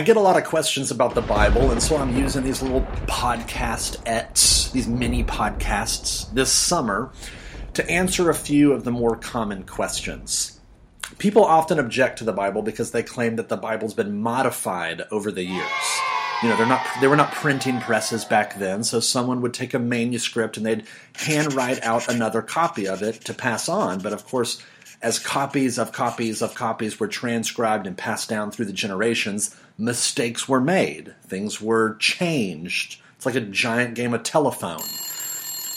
I get a lot of questions about the Bible, and so I'm using these little podcast ets, these mini podcasts this summer to answer a few of the more common questions. People often object to the Bible because they claim that the Bible's been modified over the years. You know, they're not they were not printing presses back then, so someone would take a manuscript and they'd handwrite out another copy of it to pass on. But of course, as copies of copies of copies were transcribed and passed down through the generations, mistakes were made, things were changed. It's like a giant game of telephone.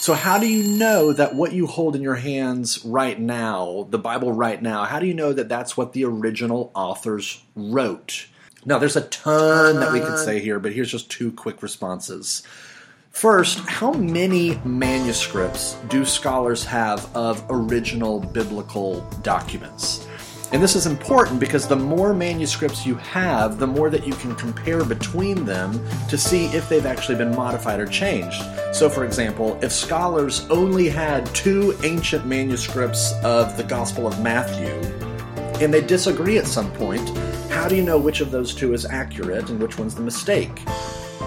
So, how do you know that what you hold in your hands right now, the Bible right now, how do you know that that's what the original authors wrote? Now, there's a ton that we could say here, but here's just two quick responses. First, how many manuscripts do scholars have of original biblical documents? And this is important because the more manuscripts you have, the more that you can compare between them to see if they've actually been modified or changed. So, for example, if scholars only had two ancient manuscripts of the Gospel of Matthew, and they disagree at some point, how do you know which of those two is accurate and which one's the mistake?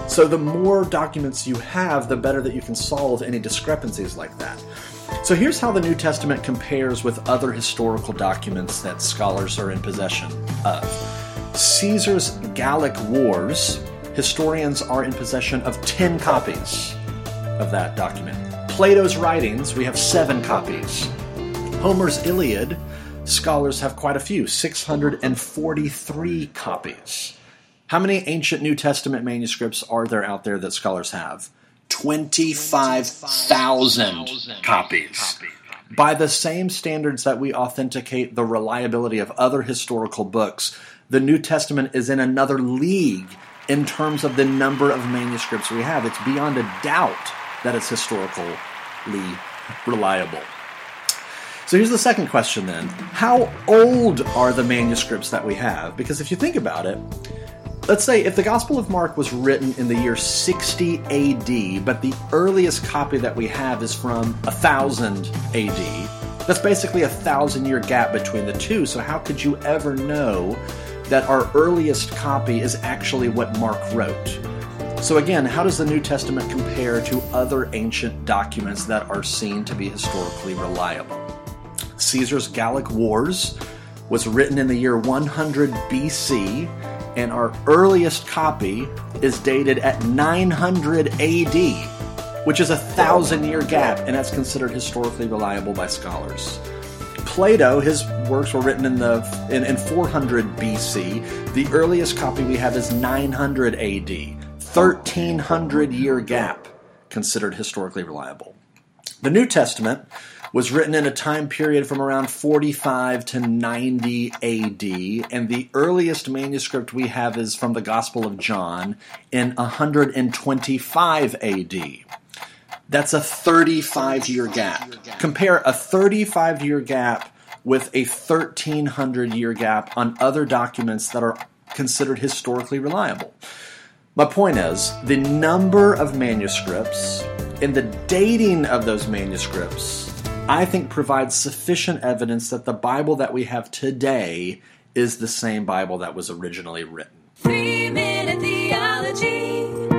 So, the more documents you have, the better that you can solve any discrepancies like that. So, here's how the New Testament compares with other historical documents that scholars are in possession of. Caesar's Gallic Wars, historians are in possession of 10 copies of that document. Plato's writings, we have seven copies. Homer's Iliad, scholars have quite a few, 643 copies. How many ancient New Testament manuscripts are there out there that scholars have? 25,000 copies. By the same standards that we authenticate the reliability of other historical books, the New Testament is in another league in terms of the number of manuscripts we have. It's beyond a doubt that it's historically reliable. So here's the second question then. How old are the manuscripts that we have? Because if you think about it, Let's say if the Gospel of Mark was written in the year 60 AD, but the earliest copy that we have is from 1000 AD, that's basically a thousand year gap between the two. So, how could you ever know that our earliest copy is actually what Mark wrote? So, again, how does the New Testament compare to other ancient documents that are seen to be historically reliable? Caesar's Gallic Wars was written in the year 100 BC and our earliest copy is dated at 900 AD, which is a thousand year gap, and that's considered historically reliable by scholars. Plato, his works were written in the in, in 400 BC. The earliest copy we have is 900 AD, 1300 year gap, considered historically reliable. The New Testament was written in a time period from around 45 to 90 AD, and the earliest manuscript we have is from the Gospel of John in 125 AD. That's a 35 year gap. Compare a 35 year gap with a 1300 year gap on other documents that are considered historically reliable. My point is, the number of manuscripts and the dating of those manuscripts I think provides sufficient evidence that the Bible that we have today is the same Bible that was originally written. Three Minute Theology.